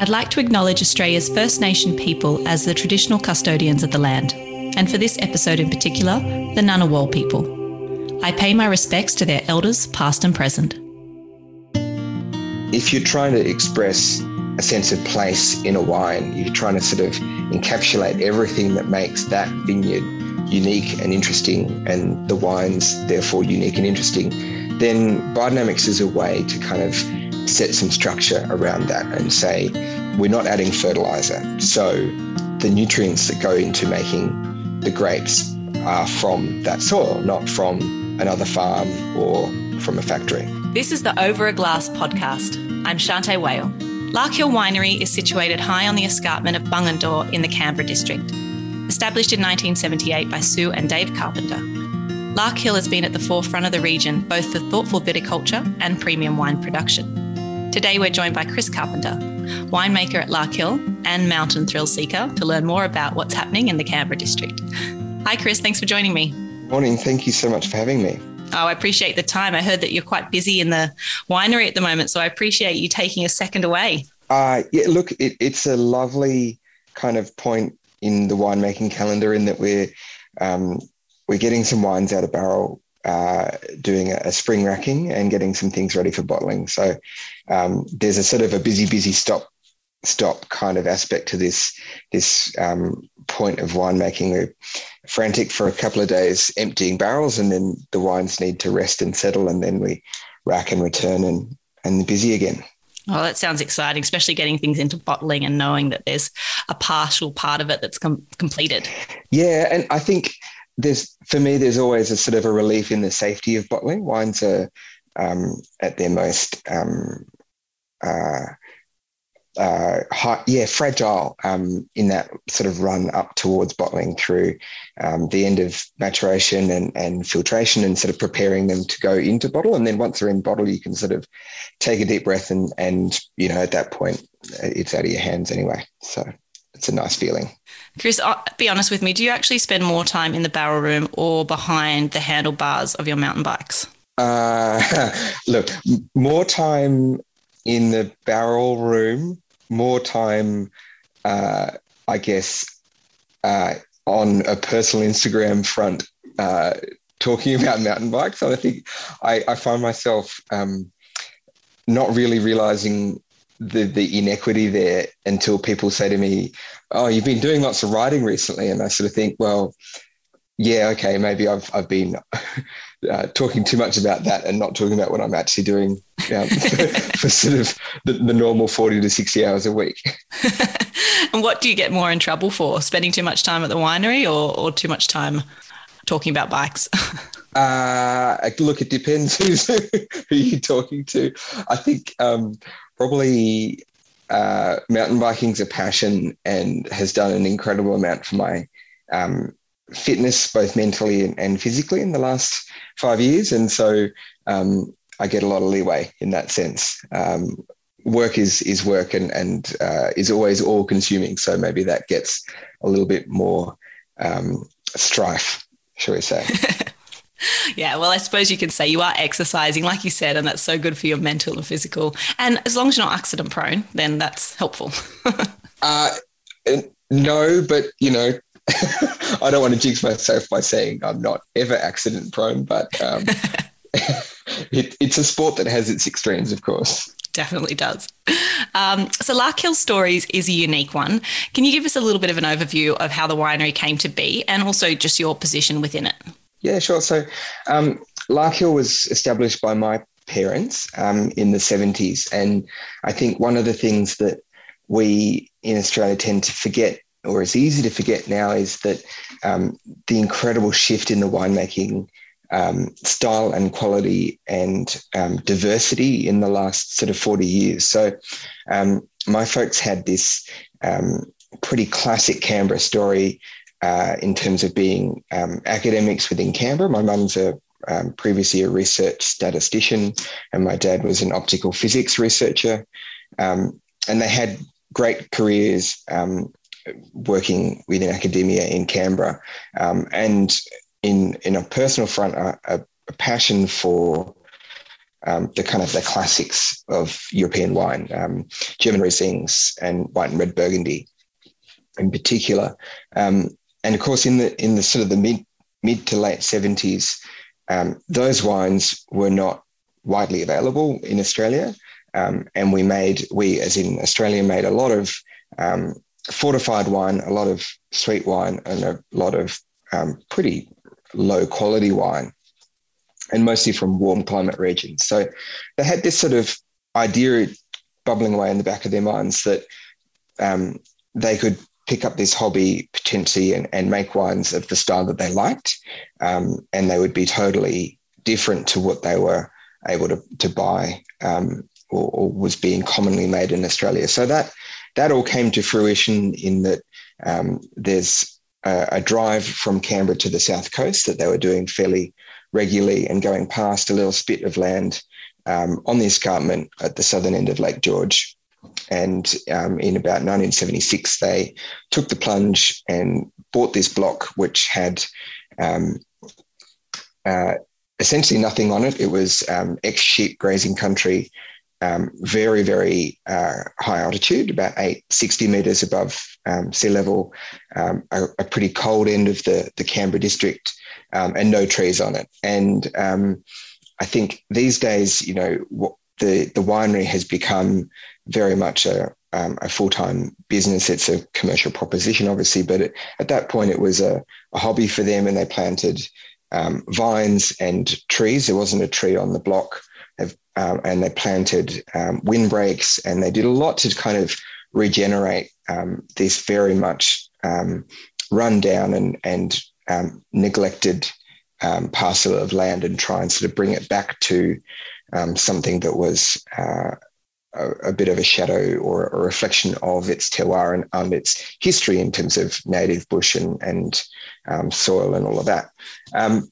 I'd like to acknowledge Australia's First Nation people as the traditional custodians of the land, and for this episode in particular, the Ngunnawal people. I pay my respects to their elders, past and present. If you're trying to express a sense of place in a wine, you're trying to sort of encapsulate everything that makes that vineyard unique and interesting, and the wines, therefore, unique and interesting, then biodynamics is a way to kind of set some structure around that and say, we're not adding fertilizer. So the nutrients that go into making the grapes are from that soil, not from another farm or from a factory. This is the Over a Glass podcast. I'm Shanteh Wale. Larkhill Winery is situated high on the escarpment of Bungendore in the Canberra district. Established in 1978 by Sue and Dave Carpenter, Larkhill has been at the forefront of the region both for thoughtful viticulture and premium wine production. Today, we're joined by Chris Carpenter, winemaker at Larkhill and mountain thrill seeker, to learn more about what's happening in the Canberra district. Hi, Chris. Thanks for joining me. Morning. Thank you so much for having me. Oh, I appreciate the time. I heard that you're quite busy in the winery at the moment, so I appreciate you taking a second away. Uh, yeah, look, it, it's a lovely kind of point in the winemaking calendar in that we're um, we're getting some wines out of barrel uh, doing a, spring racking and getting some things ready for bottling. So um, there's a sort of a busy, busy stop stop kind of aspect to this this um, point of winemaking. We're frantic for a couple of days emptying barrels, and then the wines need to rest and settle, and then we rack and return and and busy again. Oh, that sounds exciting, especially getting things into bottling and knowing that there's a partial part of it that's com- completed. Yeah, and I think there's for me there's always a sort of a relief in the safety of bottling. Wines are um, at their most um, uh, uh, high, yeah, fragile um, in that sort of run up towards bottling through um, the end of maturation and, and filtration and sort of preparing them to go into bottle. And then once they're in bottle, you can sort of take a deep breath and, and you know, at that point, it's out of your hands anyway. So it's a nice feeling. Chris, uh, be honest with me. Do you actually spend more time in the barrel room or behind the handlebars of your mountain bikes? Uh, look, more time in the barrel room, more time, uh, I guess, uh, on a personal Instagram front uh, talking about mountain bikes. And I think I, I find myself um, not really realizing the the inequity there until people say to me, "Oh, you've been doing lots of writing recently," and I sort of think, well, yeah, okay, maybe I've I've been uh, talking too much about that and not talking about what I'm actually doing um, for, for, sort of the, the normal forty to sixty hours a week. and what do you get more in trouble for? Spending too much time at the winery or or too much time talking about bikes? uh, look, it depends who's who you're talking to. I think um, probably uh, mountain biking's a passion and has done an incredible amount for my um, fitness, both mentally and, and, physically, in the last five years. And so um, I get a lot of leeway in that sense. Um, work is is work and and uh, is always all consuming. So maybe that gets a little bit more um, strife, shall we say? yeah, well, I suppose you can say you are exercising, like you said, and that's so good for your mental and physical. And as long as you're not accident prone, then that's helpful. uh, no, but you know, I don't want to jinx myself by saying I'm not ever accident prone, but um, it, it's a sport that has its extremes, of course. Definitely does. Um, so, Larkhill Stories is a unique one. Can you give us a little bit of an overview of how the winery came to be and also just your position within it? Yeah, sure. So, um, Larkhill was established by my parents um, in the 70s. And I think one of the things that we in Australia tend to forget, or is easy to forget now, is that um, the incredible shift in the winemaking um, style and quality and um, diversity in the last sort of 40 years. So, um, my folks had this um, pretty classic Canberra story uh, in terms of being um, academics within Canberra. My mum's a um, previously a research statistician, and my dad was an optical physics researcher. Um, and they had great careers um, working within academia in Canberra. Um, and in, in a personal front, a, a passion for um, the kind of the classics of European wine, um, German Rieslings and white and red Burgundy in particular. Um, and of course, in the in the sort of the mid mid to late seventies, um, those wines were not widely available in Australia, um, and we made we as in Australia made a lot of um, fortified wine, a lot of sweet wine, and a lot of um, pretty low quality wine, and mostly from warm climate regions. So they had this sort of idea bubbling away in the back of their minds that um, they could pick up this hobby potentially and, and make wines of the style that they liked. Um, and they would be totally different to what they were able to, to buy um, or, or, was being commonly made in Australia. So that that all came to fruition in that um, there's a, a, drive from Canberra to the south coast that they were doing fairly regularly and going past a little spit of land um, on the escarpment at the southern end of Lake George. And um, in about 1976, they took the plunge and bought this block, which had um, uh, essentially nothing on it. It was um, ex sheep grazing country, um, very, very uh, high altitude, about 860 meters above um, sea level, um, a, a, pretty cold end of the, the Canberra district, and no trees on it. And I think these days, you know, the, the winery has become very much a, um, a full time business. It's a commercial proposition, obviously, but it, at that point, it was a, a, hobby for them, and they planted um, vines and trees. There wasn't a tree on the block, um, and they planted um, windbreaks, and they did a lot to kind of regenerate um, this very much um, run down and and neglected parcel of land, and try and sort of bring it back to something that was. Uh, a, a, bit of a shadow or a reflection of its terroir and um, its history in terms of native bush and, and um, soil and all of that. Um,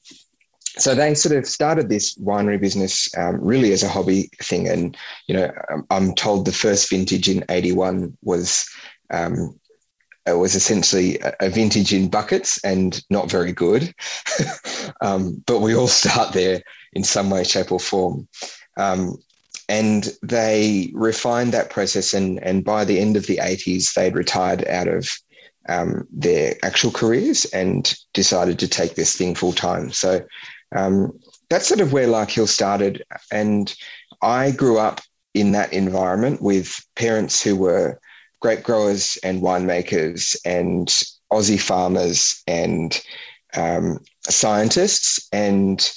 so they sort of started this winery business um, really as a hobby thing. And, you know, I'm told the first vintage in 81 was um, it was essentially a vintage in buckets and not very good. um, but we all start there in some way, shape, or form. Um, and they refined that process and, and by the end of the 80s they'd retired out of um, their actual careers and decided to take this thing full time so um, that's sort of where Larkhill started and i grew up in that environment with parents who were grape growers and winemakers and aussie farmers and um, scientists and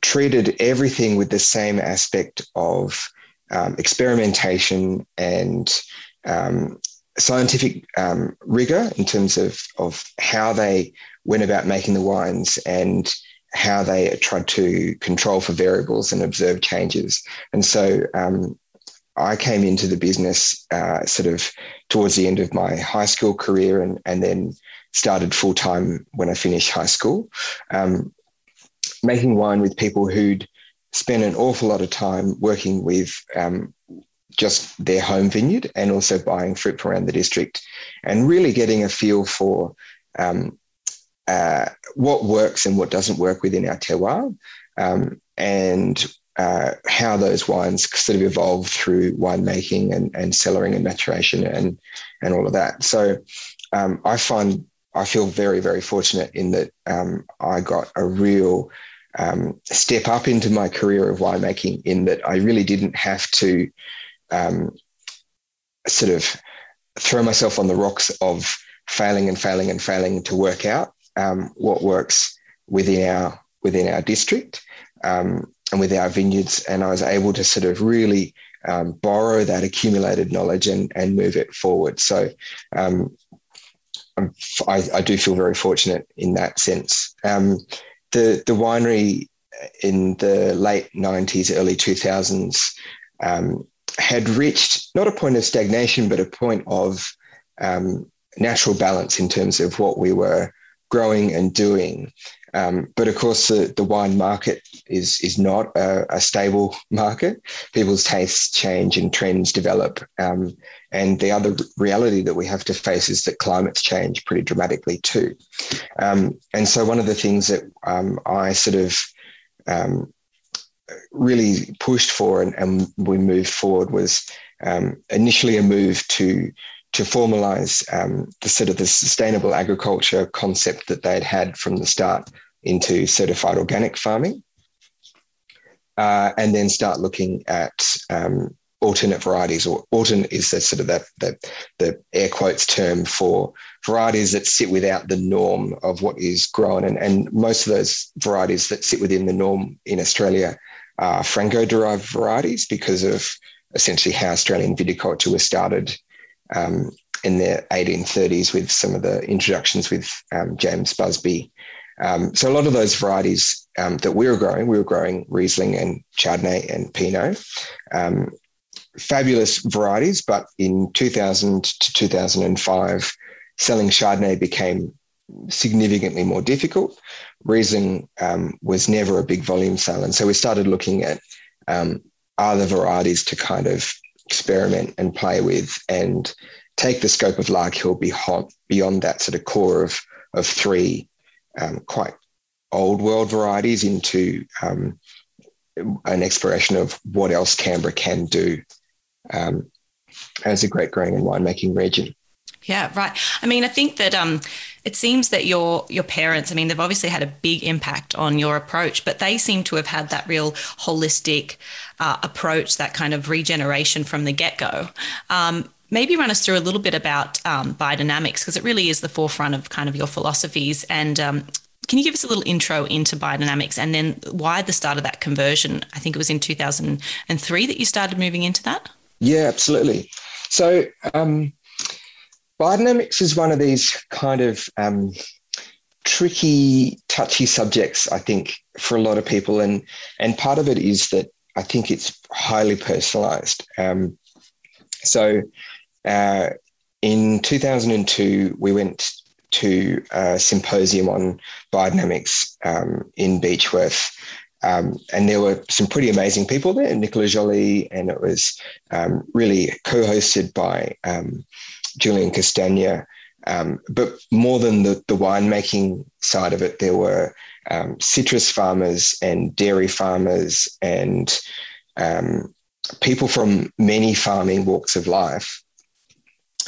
treated everything with the same aspect of um, experimentation and um, scientific um, rigor in terms of, of how they went about making the wines and how they tried to control for variables and observe changes. And so um, I came into the business uh, sort of towards the end of my high school career and, and then started full time when I finished high school. Um, making wine with people who'd spent an awful lot of time working with um, just their home vineyard and also buying fruit from around the district and really getting a feel for um, uh, what works and what doesn't work within our terroir um, and uh, how those wines sort of evolve through winemaking and, and cellaring and maturation and, and all of that. So um, I find I feel very, very fortunate in that um, I got a real um, step up into my career of winemaking in that I really didn't have to um, sort of throw myself on the rocks of failing and failing and failing to work out um, what works within our within our district um, and with our vineyards. And I was able to sort of really um, borrow that accumulated knowledge and, and move it forward. So um, I, I, do feel very fortunate in that sense. Um, the the winery in the late 90s, early 2000s um, had reached not a point of stagnation, but a point of um, natural balance in terms of what we were growing and doing. Um, but of course, the, the wine market is is not a, a, stable market. People's tastes change and trends develop. Um, and the other reality that we have to face is that climates change pretty dramatically too. Um, and so, one of the things that um, I sort of um, really pushed for and, and we moved forward was um, initially a move to to formalize um, the sort of the sustainable agriculture concept that they'd had from the start into certified organic farming, uh, and then start looking at um, alternate varieties, or alternate is the sort of that the, air quotes term for varieties that sit without the norm of what is grown, and, and most of those varieties that sit within the norm in Australia are Franco-derived varieties because of essentially how Australian viticulture was started um, in the 1830s with some of the introductions with um, James Busby. Um, so a lot of those varieties um, that we were growing, we were growing Riesling and Chardonnay and Pinot. Um, fabulous varieties, but in 2000 to 2005, selling Chardonnay became significantly more difficult. Riesling um, was never a big volume sale. And so we started looking at um, other varieties to kind of experiment and play with and take the scope of Larkhill beyond, beyond that sort of core of, of three um, quite old world varieties into um, an exploration of what else Canberra can do um, as a great growing and winemaking region. Yeah, right. I mean, I think that um, it seems that your your parents, I mean, they've obviously had a big impact on your approach, but they seem to have had that real holistic uh, approach, that kind of regeneration from the get go. Um, maybe run us through a little bit about um, biodynamics because it really is the forefront of kind of your philosophies. And um, can you give us a little intro into biodynamics and then why the start of that conversion? I think it was in 2003 that you started moving into that. Yeah absolutely. So um, biodynamics is one of these kind of um, tricky touchy subjects i think for a lot of people. And and part of it is that i think it's highly personalized. Um, so uh, in 2002, we went to a symposium on biodynamics um, in Beechworth. Um, and there were some pretty amazing people there, Nicolas Joly, and it was um, really co hosted by um, Julian Castagna. Um, but more than the, the winemaking side of it, there were um, citrus farmers and dairy farmers and people from many farming walks of life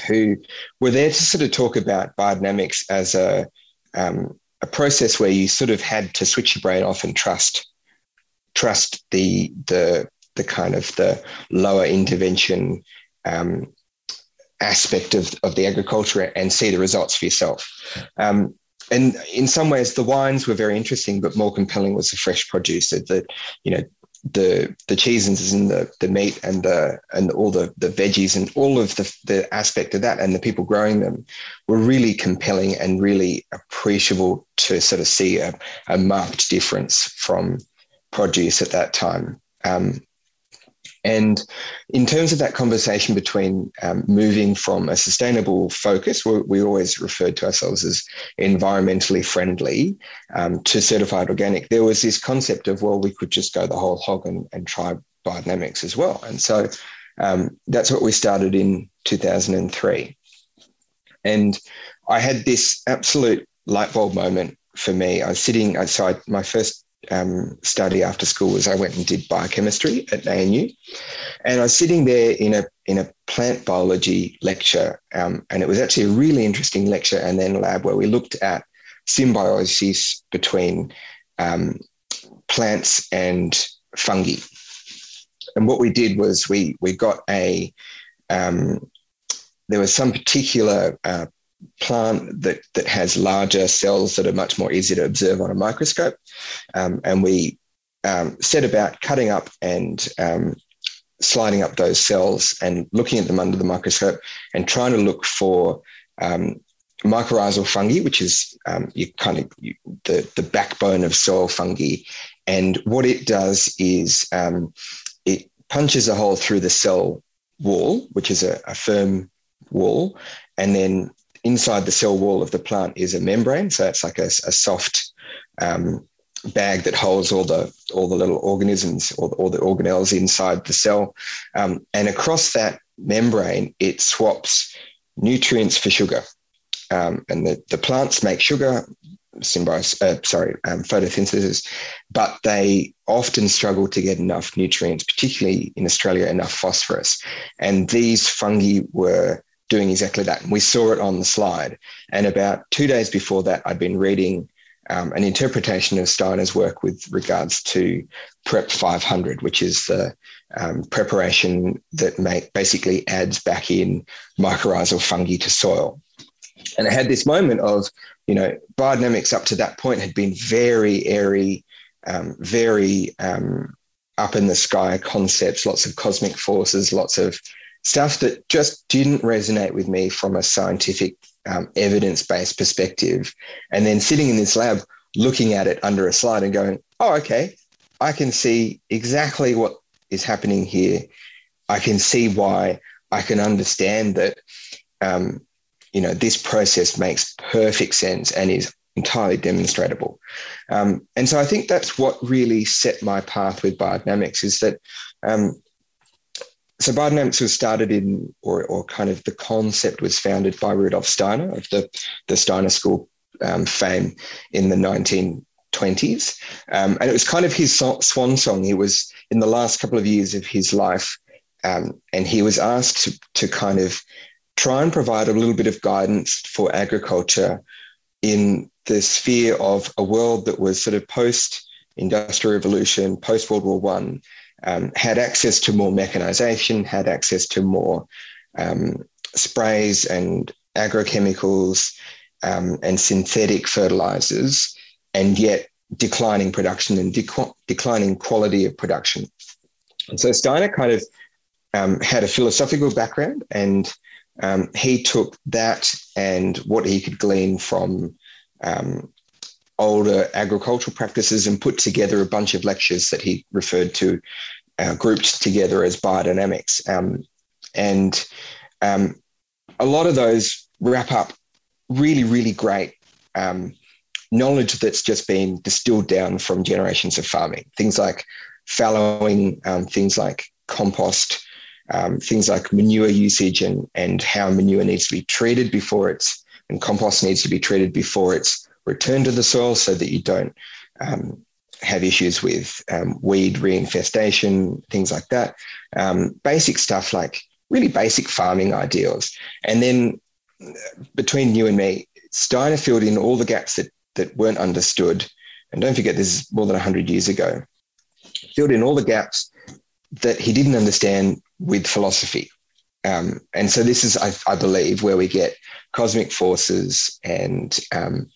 who were there to sort of talk about biodynamics as a, um, a process where you sort of had to switch your brain off and trust trust the the the kind of the lower intervention um, aspect of, of the agriculture and see the results for yourself. Um, and in some ways, the wines were very interesting, but more compelling was the fresh produce. That you know the the cheeses and the the meat and the and all the the veggies and all of the the aspect of that and the people growing them were really compelling and really appreciable to sort of see a, a marked difference from produce at that time. Um, and in terms of that conversation between um, moving from a sustainable focus, we, we, always referred to ourselves as environmentally friendly, um, to certified organic, there was this concept of, well, we could just go the whole hog and, and try biodynamics as well. And so um, that's what we started in 2003. And I had this absolute light bulb moment for me. I was sitting, so I, my first um, study after school was I went and did biochemistry at ANU, and I was sitting there in a in a plant biology lecture, um, and it was actually a really interesting lecture and then lab where we looked at symbiosis between um, plants and fungi. And what we did was we we got a um, there was some particular uh, plant that, that has larger cells that are much more easy to observe on a microscope. Um, and we um, set about cutting up and um, sliding up those cells and looking at them under the microscope and trying to look for um, mycorrhizal fungi, which is um, you kind of you, the, the backbone of soil fungi. And what it does is um, it punches a hole through the cell wall, which is a, a firm wall, and then inside the cell wall of the plant is a membrane. So it's like a, a soft um, bag that holds all the all the little organisms or all the organelles inside the cell. Um, and across that membrane, it swaps nutrients for sugar. Um, and the, the plants make sugar symbiosis, uh, sorry, um, photosynthesis, but they often struggle to get enough nutrients, particularly in Australia, enough phosphorus. And these fungi were doing exactly that. And we saw it on the slide. And about two days before that, I'd been reading um, an interpretation of Steiner's work with regards to Prep 500, which is the um, preparation that make, basically adds back in mycorrhizal fungi to soil. And I had this moment of, you know, biodynamics up to that point had been very airy, um, very um, up in the sky concepts, lots of cosmic forces, lots of stuff that just didn't resonate with me from a scientific, um, evidence based perspective. And then sitting in this lab, looking at it under a slide and going, oh, okay, I can see exactly what is happening here. I can see why. I can understand that um, you know, this process makes perfect sense and is entirely demonstrable. Um, and so I think that's what really set my path with biodynamics is that. Um, so biodynamics was started in, or, or kind of the concept was founded by Rudolf Steiner of the, the Steiner School um, fame in the 1920s. Um, and it was kind of his swan song. He was in the last couple of years of his life, um, and he was asked to, to kind of try and provide a little bit of guidance for agriculture in the sphere of a world that was sort of post industrial revolution, post World War One, um, had access to more mechanization, had access to more um, sprays and agrochemicals um, and synthetic fertilizers, and yet declining production and declining quality of production. And so Steiner kind of um, had a philosophical background and um, he took that and what he could glean from um, older agricultural practices and put together a bunch of lectures that he referred to, uh, grouped together as biodynamics. Um, and um, a lot of those wrap up really, really great um, knowledge that's just been distilled down from generations of farming. Things like fallowing, um, things like compost, um, things like manure usage and, and how manure needs to be treated before it's, and compost needs to be treated before it's returned to the soil so that you don't um, have issues with um, weed reinfestation, things like that. Um, basic stuff like really basic farming ideals. And then between you and me, Steiner filled in all the gaps that, that weren't understood. And don't forget, this is more than 100 years ago. Filled in all the gaps that he didn't understand with philosophy. Um, and so this is, I, I, believe, where we get cosmic forces and um,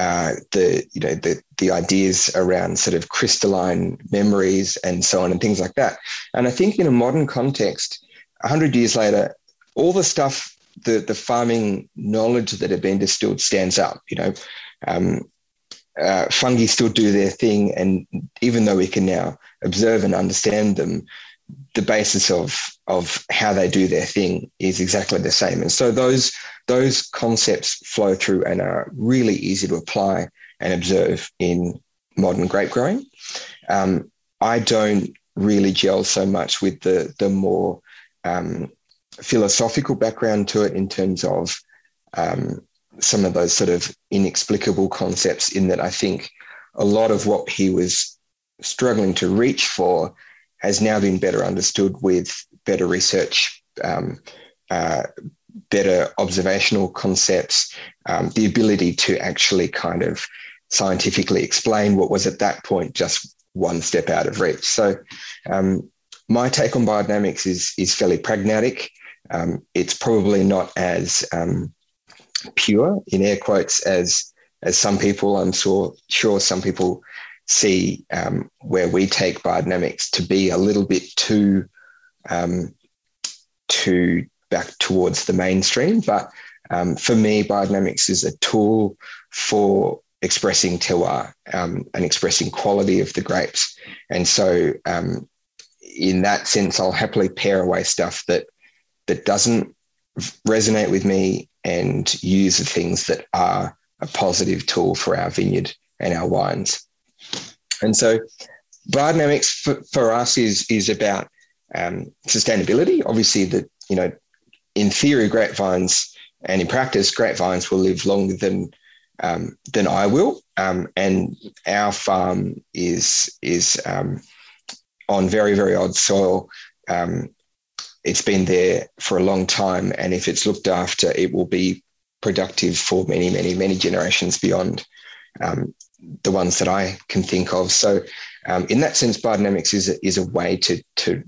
uh, the you know the the ideas around sort of crystalline memories and so on and things like that. And I think in a modern context, hundred years later, all the stuff, the the farming knowledge that had been distilled stands up. You know, um, uh, fungi still do their thing, and even though we can now observe and understand them, the basis of of how they do their thing is exactly the same. And so those those concepts flow through and are really easy to apply and observe in modern grape growing. Um, I don't really gel so much with the the more um, philosophical background to it in terms of um, some of those sort of inexplicable concepts. In that, I think a lot of what he was struggling to reach for has now been better understood with better research, um, uh, better observational concepts, um, the ability to actually kind of scientifically explain what was at that point just one step out of reach. So, um, my take on biodynamics is is fairly pragmatic. Um, it's probably not as um, pure in air quotes as as some people. I'm sure sure some people see um, where we take biodynamics to be a little bit too um, too back towards the mainstream. But um, for me, biodynamics is a tool for expressing terroir um, and expressing quality of the grapes. And so, um, in that sense, I'll happily pare away stuff that that doesn't resonate with me and use the things that are a positive tool for our vineyard and our wines. And so biodynamics for, for us is, is about um, sustainability. Obviously, that you know, in theory, grapevines and in practice, grapevines will live longer than um, than I will. Um, and our farm is is um, on very very odd soil. Um, it's been there for a long time, and if it's looked after, it will be productive for many many many generations beyond um, the ones that I can think of. So, um, in that sense, biodynamics is a, is a way to to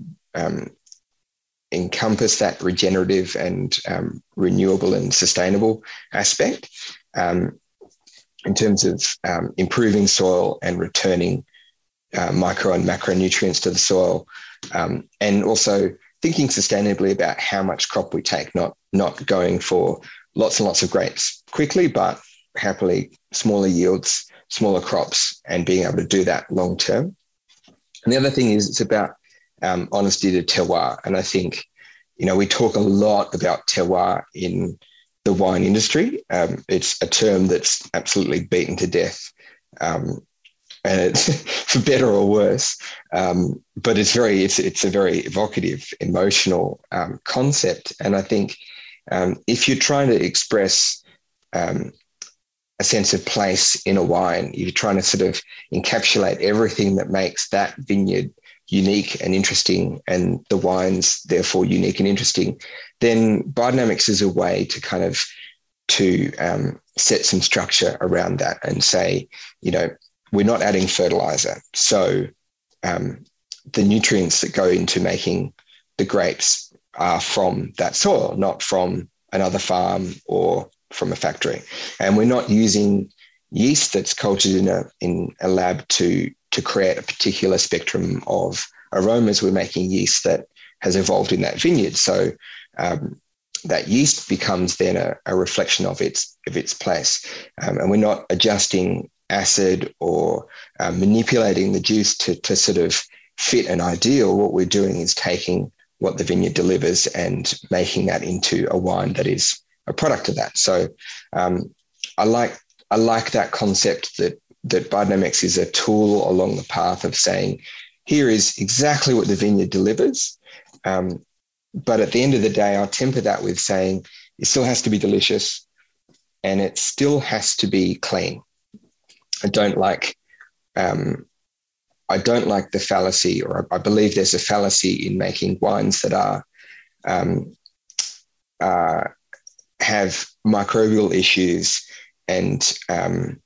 encompass that regenerative and renewable and sustainable aspect. Um, in terms of um, improving soil and returning uh, micro and macronutrients to the soil, um, and also thinking sustainably about how much crop we take, not not going for lots and lots of grapes quickly, but happily smaller yields, smaller crops, and being able to do that long term. And the other thing is it's about um, honesty to terroir, and I think you know we talk a lot about terroir in the wine industry. Um, it's a term that's absolutely beaten to death. Um, and it's for better or worse, um, but it's very it's it's a very evocative, emotional um, concept, and I think um, if you're trying to express um, a sense of place in a wine, you're trying to sort of encapsulate everything that makes that vineyard unique and interesting, and the wines therefore unique and interesting, then biodynamics is a way to kind of to um, set some structure around that and say, you know, we're not adding fertilizer, so um, the nutrients that go into making the grapes are from that soil, not from another farm or from a factory, and we're not using yeast that's cultured in a in a lab to to create a particular spectrum of aromas. We're making yeast that has evolved in that vineyard. So um, that yeast becomes then a, a, reflection of its of its place, um, and we're not adjusting acid or uh, manipulating the juice to to sort of fit an ideal. What we're doing is taking what the vineyard delivers and making that into a wine that is a product of that. So um, I like I like that concept that that biodynamics is a tool along the path of saying, here is exactly what the vineyard delivers. Um, but at the end of the day, I'll temper that with saying it still has to be delicious and it still has to be clean. I don't like um, I don't like the fallacy, or I believe there's a fallacy in making wines that are um, uh, have microbial issues and um,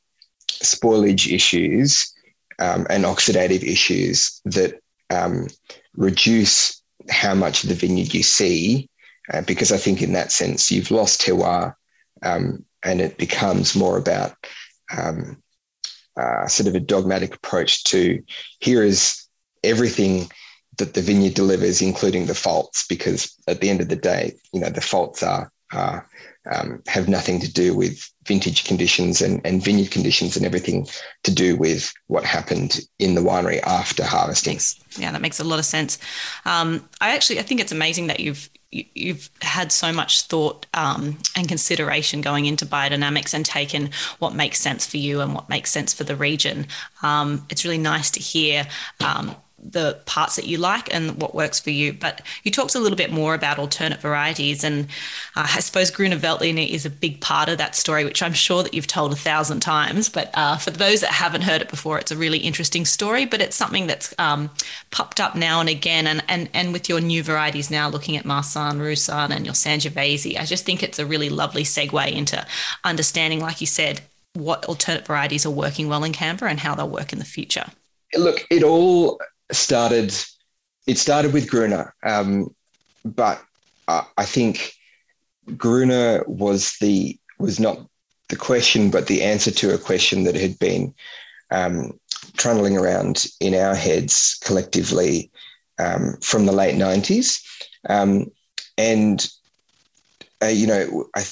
spoilage issues um, and oxidative issues that um, reduce how much of the vineyard you see, uh, because I think in that sense you've lost terroir um, and it becomes more about um, uh, sort of a dogmatic approach to here is everything that the vineyard delivers, including the faults, because at the end of the day, you know, the faults are, are um, have nothing to do with vintage conditions and, and vineyard conditions and everything to do with what happened in the winery after harvesting. Yeah, that makes a lot of sense. Um, I actually I think it's amazing that you've you've had so much thought um, and consideration going into biodynamics and taken what makes sense for you and what makes sense for the region. Um, it's really nice to hear um, the parts that you like and what works for you. But you talked a little bit more about alternate varieties, and uh, I suppose Gruner Veltliner is a big part of that story, which I'm sure that you've told a thousand times. But uh, for those that haven't heard it before, it's a really interesting story. But it's something that's um, popped up now and again, and and and with your new varieties now, looking at Marsanne, Roussanne, and your Sangiovese, I just think it's a really lovely segue into understanding, like you said, what alternate varieties are working well in Canberra and how they'll work in the future. Look, it all started. It started with Gruner, um, but uh, I think Gruner was the was not the question, but the answer to a question that had been um, trundling around in our heads collectively um, from the late nineties, um, and uh, you know, I,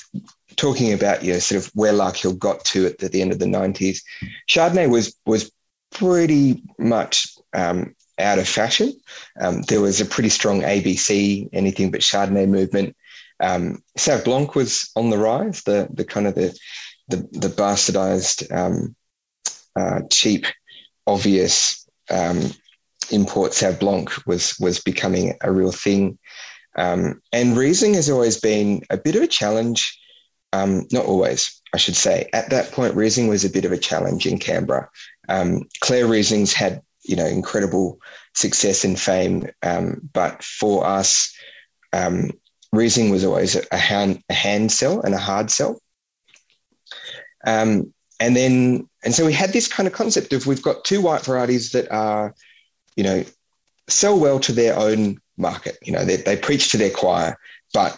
talking about you know sort of where Larkhill got to at the, the end of the nineties, Chardonnay was was pretty much um, out of fashion. Um, there was a pretty strong ABC, anything but Chardonnay movement. Um, Sauv Blanc was on the rise. The the kind of the the, the bastardized, um, uh, cheap, obvious um, import Sauv Blanc was was becoming a real thing. Um, and Riesling has always been a bit of a challenge. Um, not always. I should say, at that point, Riesling was a bit of a challenge in Canberra. Um, Clare Riesling's had, you know, incredible success and fame, um, but for us, um, Riesling was always a hand, a hand sell and a hard sell. Um, and then, and so we had this kind of concept of we've got two white varieties that are, you know, sell well to their own market. You know, they, they preach to their choir, but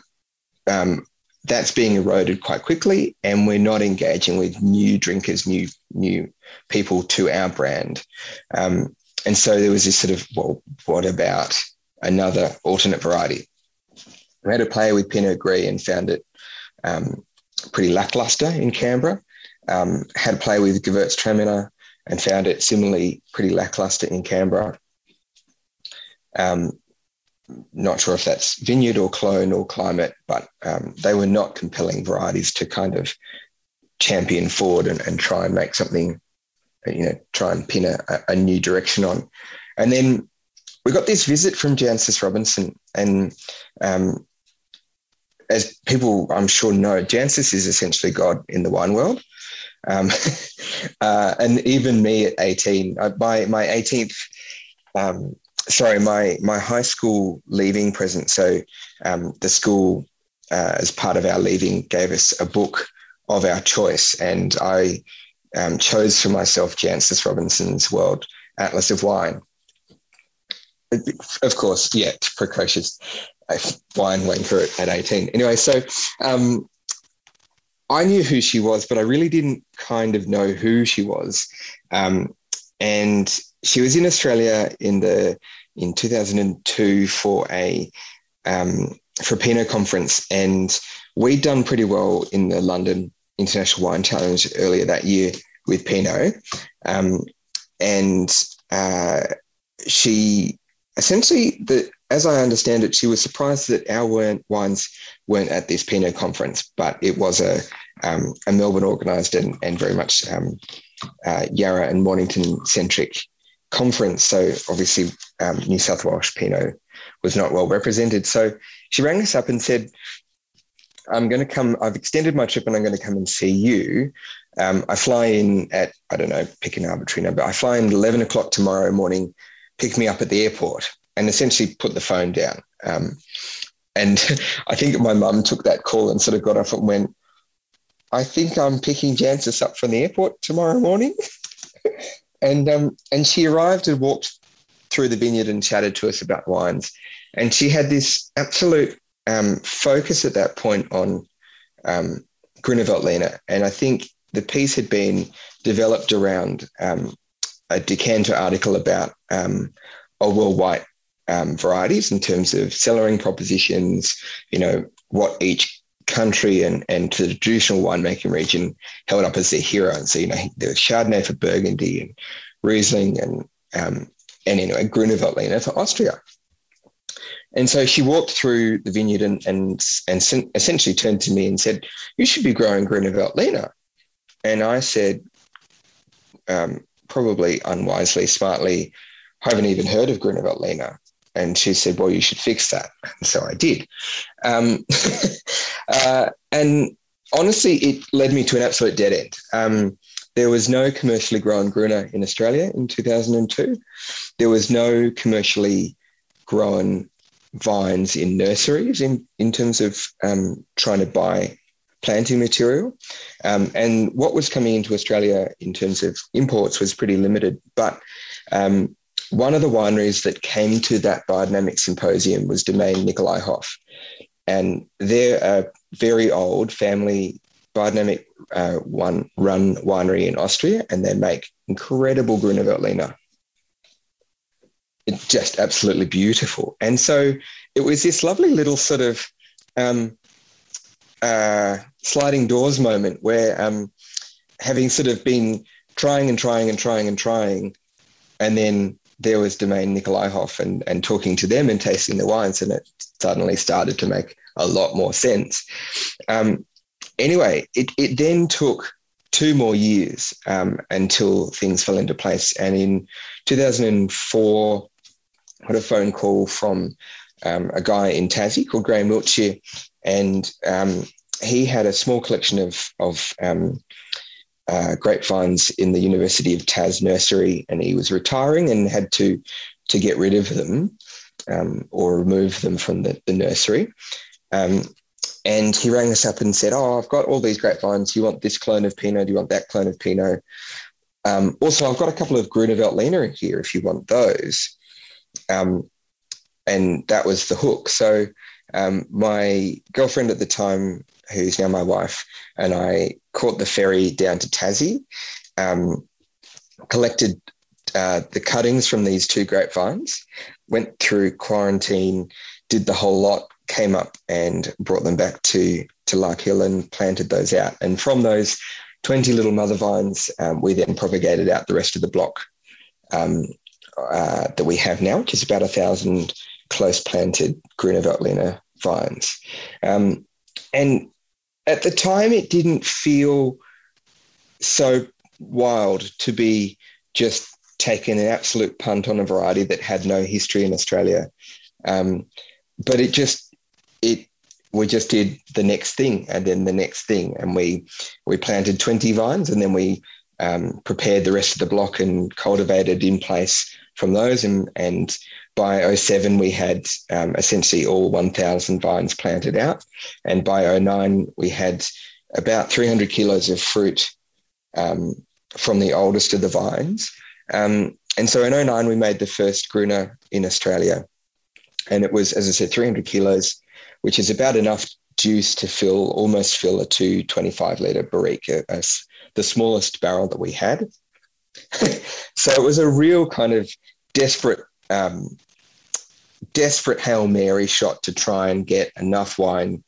um, that's being eroded quite quickly, and we're not engaging with new drinkers, new new people to our brand. Um, and so there was this sort of, well, what about another alternate variety? We had a player with Pinot Gris and found it um, pretty lackluster in Canberra. Um, had a play with Gewürztraminer and found it similarly pretty lackluster in Canberra. Um, not sure if that's vineyard or clone or climate, but um, they were not compelling varieties to kind of champion forward and, and try and make something, you know, try and pin a, a new direction on. And then we got this visit from Jancis Robinson, and um, as people I'm sure know, Jancis is essentially God in the wine world. Um, uh, and even me at 18, uh, my my 18th um, sorry, my my high school leaving present. So um, the school, uh, as part of our leaving, gave us a book of our choice, and I um, chose for myself Jancis Robinson's World Atlas of Wine. Of course, yeah, precocious wine wanker at 18. Anyway, so um, I knew who she was, but I really didn't kind of know who she was. Um, and she was in Australia in the in 2002 for a um, for a Pinot conference, and we'd done pretty well in the London International Wine Challenge earlier that year with Pinot, um, and uh, she essentially the as I understand it, she was surprised that our wines weren't at this Pinot conference, but it was a um, a Melbourne organised and, and very much um, uh, Yarra and Mornington centric conference. So obviously, um, New South Wales Pinot was not well represented. So she rang us up and said, I'm going to come, I've extended my trip and I'm going to come and see you. Um, I fly in at, I don't know, pick an arbitrary number. I fly in 11 o'clock tomorrow morning, pick me up at the airport and essentially put the phone down. Um, and I think my mum took that call and sort of got off and went, I think I'm picking Jancis up from the airport tomorrow morning. and um, and she arrived and walked through the vineyard and chatted to us about wines. And she had this absolute um, focus at that point on um, Gruner And I think the piece had been developed around um, a Decanter article about um, old world white um, varieties in terms of cellaring propositions, you know, what each country and, and the traditional winemaking region held up as their hero. And so, you know, there was Chardonnay for Burgundy and Riesling and, um, and anyway, Gruner Veltliner for Austria. And so she walked through the vineyard and, and, and essentially turned to me and said, You should be growing Gruner Veltliner. And I said, um, probably unwisely, smartly, I haven't even heard of Gruner Veltliner. And she said, Well, you should fix that. And so I did. Um, uh, and honestly, it led me to an absolute dead end. Um, there was no commercially grown Gruner in Australia in 2002. There was no commercially grown vines in nurseries in, in terms of um, trying to buy planting material. Um, and what was coming into Australia in terms of imports was pretty limited. But um, one of the wineries that came to that biodynamic symposium was Domaine Nikolaihof. And they're a very old family biodynamic uh, one run winery in Austria, and they make incredible Gruner Veltliner. It's just absolutely beautiful. And so it was this lovely little sort of um, uh, sliding doors moment where, um, having sort of been trying and trying and trying and trying, and then there was Domaine Nikolaihof and, and talking to them and tasting the wines, and it suddenly started to make a lot more sense. Um, anyway, it, it then took two more years um, until things fell into place. And in 2004, I had a phone call from um, a guy in Tassie called Graham Wiltshire, and um, he had a small collection of of um, uh, grapevines in the University of Tas nursery, and he was retiring and had to to get rid of them um, or remove them from the, the nursery. Um, and he rang us up and said, "Oh, I've got all these grapevines. You want this clone of Pinot? Do you want that clone of Pinot? Um, also, I've got a couple of Gruner Veltliner in here if you want those." Um, and that was the hook. So um, my girlfriend at the time, who's now my wife, and I caught the ferry down to Tassie, um, collected uh, the cuttings from these two grapevines, went through quarantine, did the whole lot, came up and brought them back to to Lark Hill and planted those out. And from those 20 little mother vines, um, we then propagated out the rest of the block um, uh, that we have now, which is about a thousand close planted Gruner Veltliner vines. Um, and at the time, it didn't feel so wild to be just taking an absolute punt on a variety that had no history in Australia. Um, but it just, it, we just did the next thing and then the next thing. And we, we planted 20 vines and then we um, prepared the rest of the block and cultivated in place from those. And, and by 07, we had um, essentially all 1,000 vines planted out. And by 09, we had about 300 kilos of fruit um, from the oldest of the vines. Um, and so in 09, we made the first Gruner in Australia. And it was, as I said, 300 kilos, which is about enough juice to fill, almost fill a 225 litre barrique, a, a, the smallest barrel that we had. so it was a real kind of desperate um, desperate Hail Mary shot to try and get enough wine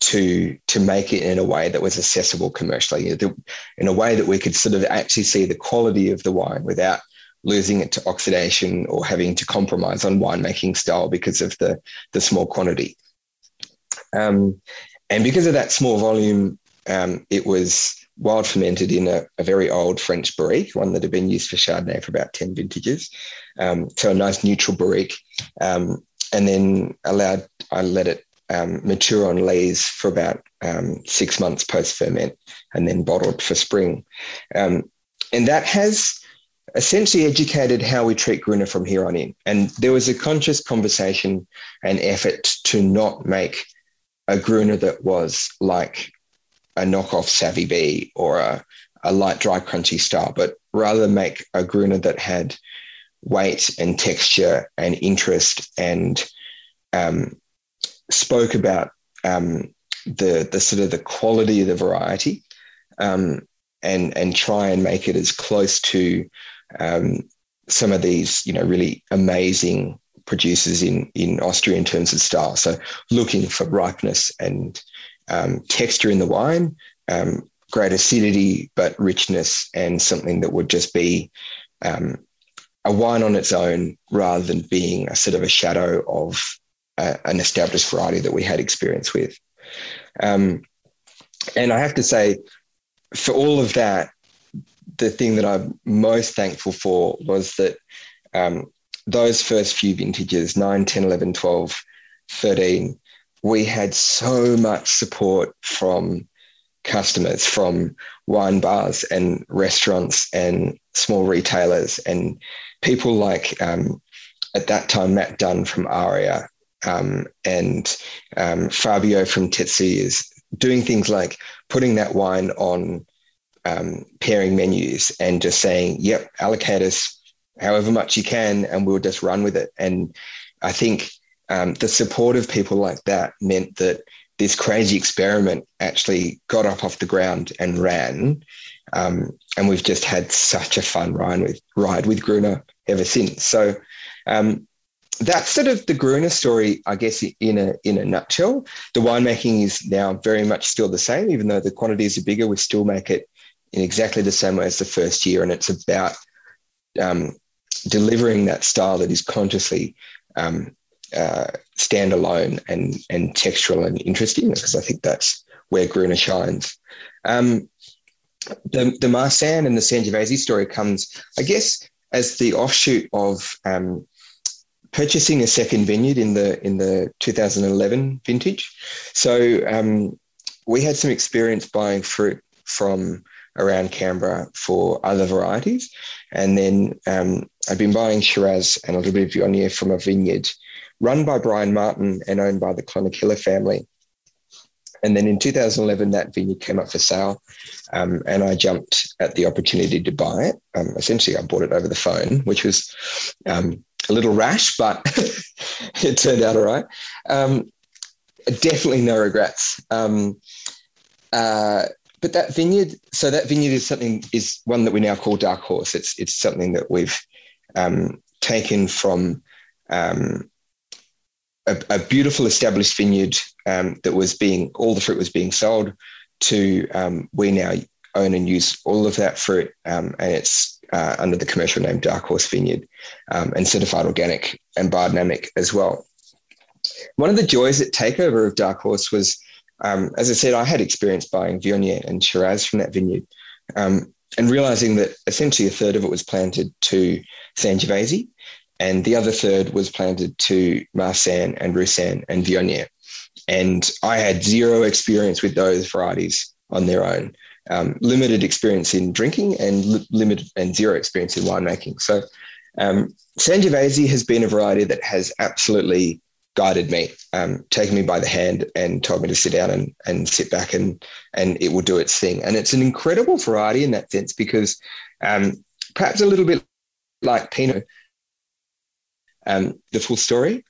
to to make it in a way that was accessible commercially, in a way that we could sort of actually see the quality of the wine without losing it to oxidation or having to compromise on winemaking style because of the the small quantity. Um, and because of that small volume, um, it was wild fermented in a, a, very old French barrique, one that had been used for Chardonnay for about 10 vintages. Um, so a nice neutral barrique. Um, and then allowed, I let it um, mature on lees for about um, six months post ferment and then bottled for spring. Um, and that has essentially educated how we treat Gruner from here on in. And there was a conscious conversation and effort to not make a Gruner that was like a knockoff Savvy B or a, a light, dry, crunchy style, but rather make a Gruner that had weight and texture and interest and um, spoke about um, the the sort of the quality of the variety um, and and try and make it as close to um, some of these you know really amazing producers in in Austria in terms of style. So looking for ripeness and um, texture in the wine, um, great acidity, but richness and something that would just be um, a wine on its own rather than being a sort of a shadow of a, an established variety that we had experience with. Um, and I have to say, for all of that, the thing that I'm most thankful for was that um, those first few vintages 9, 10, 11, 12, 13 we had so much support from customers, from wine bars and restaurants and small retailers and people like um, at that time Matt Dunn from Aria um, and um, Fabio from Tetsuya's doing things like putting that wine on um, pairing menus and just saying, "Yep, allocate us however much you can, and we'll just run with it." And I think um, the support of people like that meant that this crazy experiment actually got up off the ground and ran. Um, and we've just had such a fun ride with ride with Gruner ever since. So um, that's sort of the Gruner story, I guess, in a in a nutshell. The winemaking is now very much still the same, even though the quantities are bigger. We still make it in exactly the same way as the first year, and it's about um, delivering that style that is consciously um, uh, standalone and and textural and interesting because I think that's where Gruner shines. Um, the the Marsanne and the Sangiovese story comes, I guess, as the offshoot of um, purchasing a second vineyard in the in the 2011 vintage. So um, we had some experience buying fruit from around Canberra for other varieties. And then um, I'd been buying Shiraz and a little bit of Viognier from a vineyard run by Brian Martin and owned by the Clonakilla family. And then in 2011, that vineyard came up for sale, um, and I jumped at the opportunity to buy it. Um, essentially, I bought it over the phone, which was um, a little rash, but it turned out all right. Um, definitely no regrets. Um, uh, but that vineyard, so that vineyard is something is one that we now call Dark Horse. It's it's something that we've um, taken from um, a, a, beautiful established vineyard um, that was being all the fruit was being sold to um, we now own and use all of that fruit, um, and it's uh, under the commercial name Dark Horse Vineyard um, and certified organic and biodynamic as well. One of the joys at takeover of Dark Horse was um, as I said, I had experience buying Viognier and Shiraz from that vineyard um, and realizing that essentially a third of it was planted to Sangiovese and the other third was planted to Marsanne and Roussanne and Viognier. And I had zero experience with those varieties on their own. Um, limited experience in drinking and li- limited and zero experience in winemaking. So um, Sangiovese has been a variety that has absolutely guided me, um, taken me by the hand and told me to sit down and, and sit back and, and it will do its thing. And it's an incredible variety in that sense because um, perhaps a little bit like Pinot, um, the full story,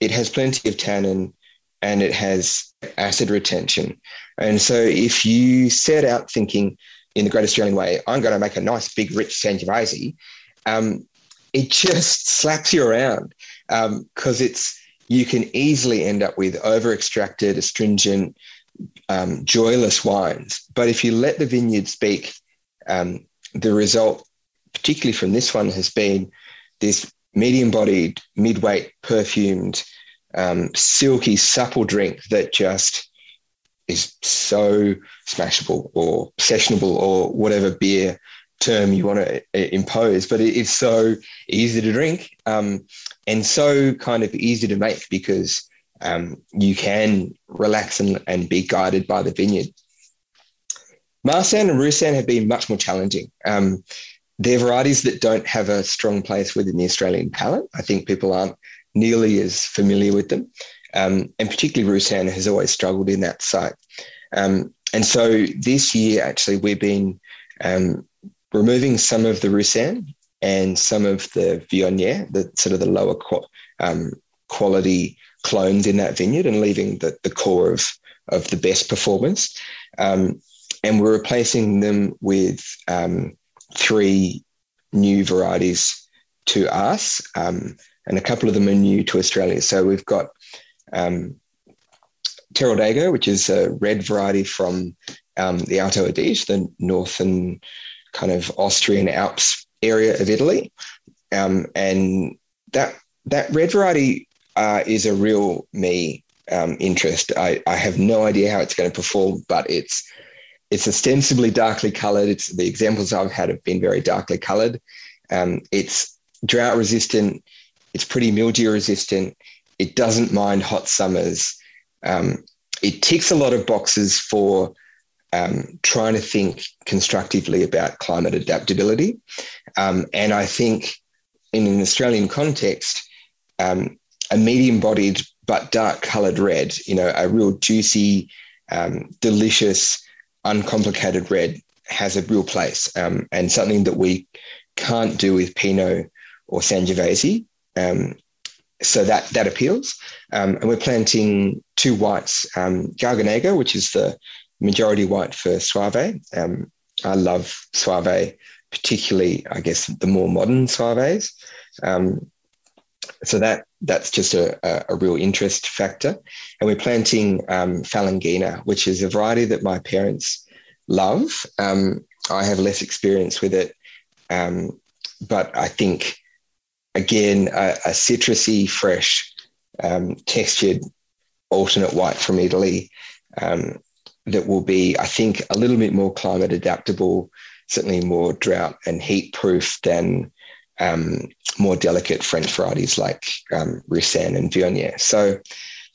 it has plenty of tannin and it has acid retention. And so if you set out thinking in the Great Australian Way, I'm going to make a nice, big, rich Sangiovese, um, it just slaps you around because um, it's you can easily end up with over extracted, astringent, um, joyless wines. But if you let the vineyard speak, um, the result, particularly from this one, has been this medium bodied, mid weight, perfumed, um, silky, supple drink that just is so smashable or sessionable or whatever beer term you want to uh, impose, but it's so easy to drink. Um, and so kind of easy to make because um, you can relax and, and be guided by the vineyard. Marsanne and Roussanne have been much more challenging. Um, they're varieties that don't have a strong place within the Australian palate. I think people aren't nearly as familiar with them. Um, and particularly Roussanne has always struggled in that site. Um, and so this year, actually, we've been um, removing some of the Roussanne and some of the Viognier, the sort of the lower um, quality clones in that vineyard, and leaving the, the core of, of the best performance. Um, and we're replacing them with um, three new varieties to us, um, and a couple of them are new to Australia. So we've got um, Teroldego, which is a red variety from um, the Alto Adige, the northern kind of Austrian Alps area of Italy, um, and that that red variety uh, is a real me um, interest. I, I have no idea how it's going to perform, but it's it's ostensibly darkly coloured. It's the examples I've had have been very darkly coloured. Um, it's drought resistant. It's pretty mildew resistant. It doesn't mind hot summers. Um, it ticks a lot of boxes for um, trying to think constructively about climate adaptability. Um, and I think in an Australian context, um, a medium bodied but dark colored red, you know, a real juicy, um, delicious, uncomplicated red has a real place um, and something that we can't do with Pinot or Sangiovese. Um, so that that appeals. and we're planting two whites, um, Garganega, which is the majority white for Soave. Um, I love Soave, particularly, I guess, the more modern Soaves. Um, so that that's just a, a, a, real interest factor. And we're planting um, Falanghina, which is a variety that my parents love. Um, I have less experience with it, um, but I think, again, a, a citrusy, fresh, um, textured alternate white from Italy um, that will be, I think, a little bit more climate adaptable, certainly more drought and heat proof than um, more delicate French varieties like um, Roussanne and Viognier. So,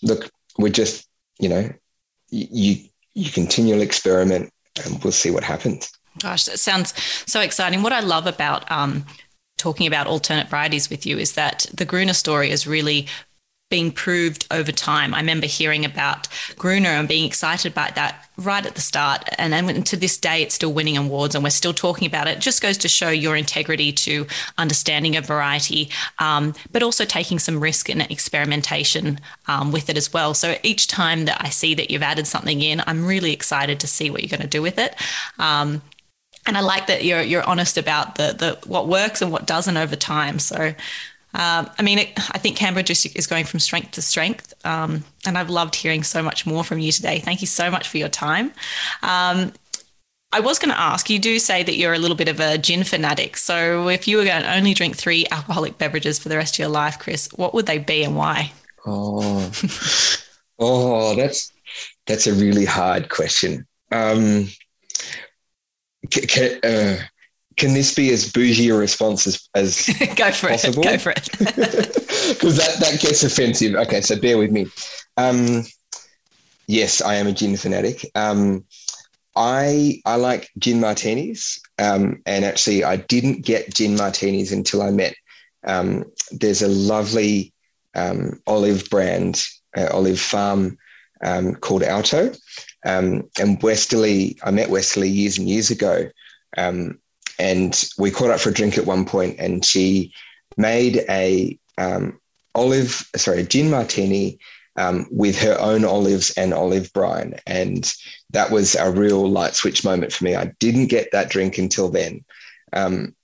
look, we're just, you know, you you continually experiment, and we'll see what happens. Gosh, that sounds so exciting. What I love about um, talking about alternate varieties with you is that the Gruner story is really being proved over time. I remember hearing about Gruner and being excited about that right at the start. And then to this day, it's still winning awards and we're still talking about it. it just goes to show your integrity to understanding a variety, um, but also taking some risk and experimentation um, with it as well. So each time that I see that you've added something in, I'm really excited to see what you're going to do with it. Um, and I like that you're you're honest about the the what works and what doesn't over time. So um, I mean, it, I think Canberra just is going from strength to strength, um, and I've loved hearing so much more from you today. Thank you so much for your time. Um, I was going to ask, you do say that you're a little bit of a gin fanatic. So, if you were going to only drink three alcoholic beverages for the rest of your life, Chris, what would they be and why? Oh, oh, that's that's a really hard question. Um, can, uh, can this be as bougie a response as, as go for possible? it? Go for it. Because that, that gets offensive. Okay, so bear with me. Um, yes, I am a gin fanatic. Um, I I like gin martinis, um, and actually, I didn't get gin martinis until I met. Um, there's a lovely um, olive brand, uh, olive farm um, called Alto, um, and Westerly. I met Westerly years and years ago, um, and we caught up for a drink at one point, and she made a um, olive, sorry, a gin martini um, with her own olives and olive brine, and that was a real light switch moment for me. I didn't get that drink until then, um,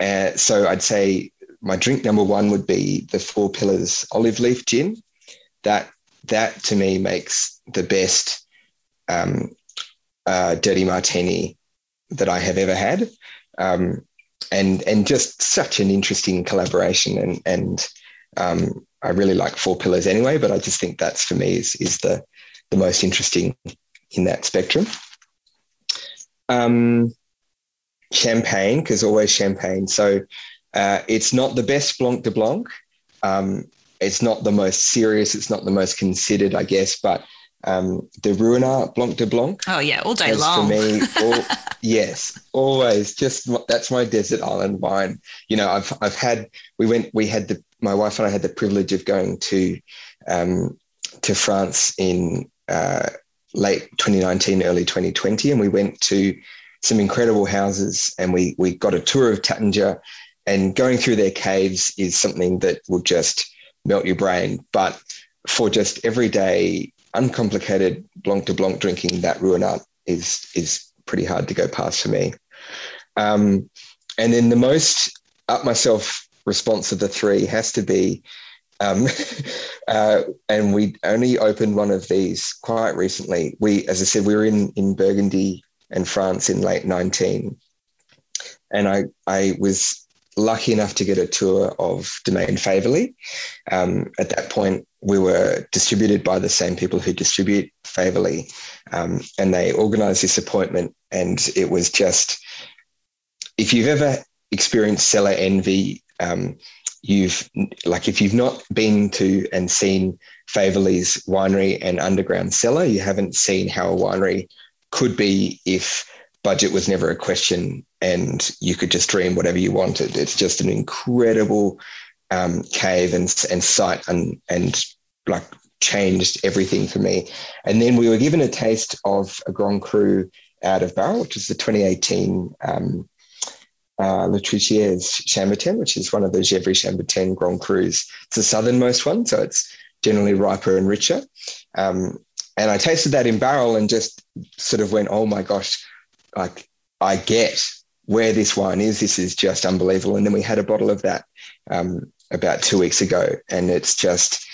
and so I'd say my drink number one would be the Four Pillars olive leaf gin. That that to me makes the best um, uh, dirty martini that I have ever had um, and and just such an interesting collaboration. And and um, I really like Four Pillars anyway, but I just think that's for me is is the the most interesting in that spectrum. Um, champagne, because always champagne. So uh, it's not the best Blanc de Blanc. Um, it's not the most serious. It's not the most considered, I guess, but um, the Ruinart Blanc de Blanc. Oh yeah, all day long. For me, all, yes, always. Just that's my desert island wine. You know, I've I've had we went we had the my wife and I had the privilege of going to um, to France in uh, late 2019, early 2020, and we went to some incredible houses, and we we got a tour of Taittinger, and going through their caves is something that will just melt your brain, but for just everyday uncomplicated blanc de blanc drinking that Ruinart is is pretty hard to go past for me. Um, and then the most up myself response of the three has to be, um, uh, and we only opened one of these quite recently. We, as I said, we were in in Burgundy and France in late nineteen, and I I was lucky enough to get a tour of Domaine Faiveley. Um, at that point, we were distributed by the same people who distribute Faiveley, um, and they organised this appointment. And it was just, if you've ever experienced cellar envy, um, you've like if you've not been to and seen Faiveley's winery and underground cellar, you haven't seen how a winery could be if budget was never a question and you could just dream whatever you wanted. It's just an incredible um, cave and, and site and, and like changed everything for me. And then we were given a taste of a Grand Cru out of barrel, which is the 2018 um, uh, Latricières Chambertin, which is one of the Gevrey Chambertin Grand Crus. It's the southernmost one, so it's generally riper and richer. Um, and I tasted that in barrel and just sort of went, oh my gosh, like I get where this wine is. This is just unbelievable. And then we had a bottle of that um, about two weeks ago, and it's just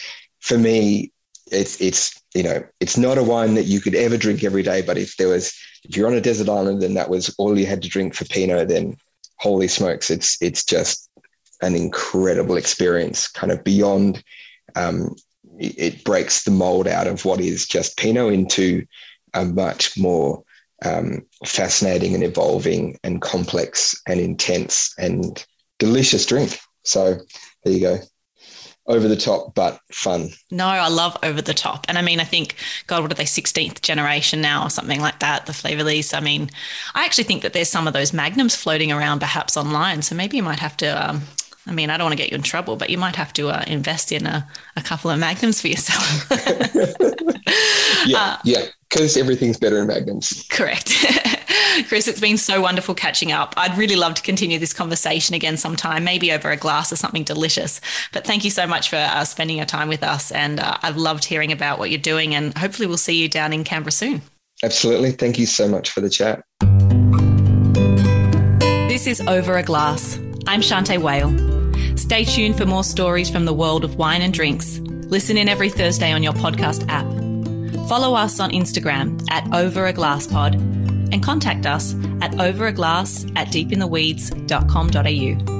for me, it's it's you know it's not a wine that you could ever drink every day. But if there was if you're on a desert island and that was all you had to drink for Pinot, then holy smokes, it's it's just an incredible experience, kind of beyond. Um, it breaks the mold out of what is just Pinot into a much more um, fascinating and evolving and complex and intense and delicious drink. So there you go. over the top but fun. No, I love over the top. And I mean, I think, God, what are they, 16th generation now or something like that, the Faiveleys. I mean, I actually think that there's some of those magnums floating around perhaps online. So maybe you might have to. Um, I mean, I don't want to get you in trouble, but you might have to uh, invest in a, a couple of magnums for yourself. yeah, uh, yeah, because everything's better in magnums. Correct. Chris, it's been so wonderful catching up. I'd really love to continue this conversation again sometime, maybe over a glass of something delicious. But thank you so much for uh, spending your time with us. And uh, I've loved hearing about what you're doing. And hopefully, we'll see you down in Canberra soon. Absolutely. Thank you so much for the chat. This is Over a Glass. I'm Shanteh Wale. Stay tuned for more stories from the world of wine and drinks. Listen in every Thursday on your podcast app. Follow us on Instagram at Over a Glass Pod and contact us at overaglass at deepintheweeds.com.au.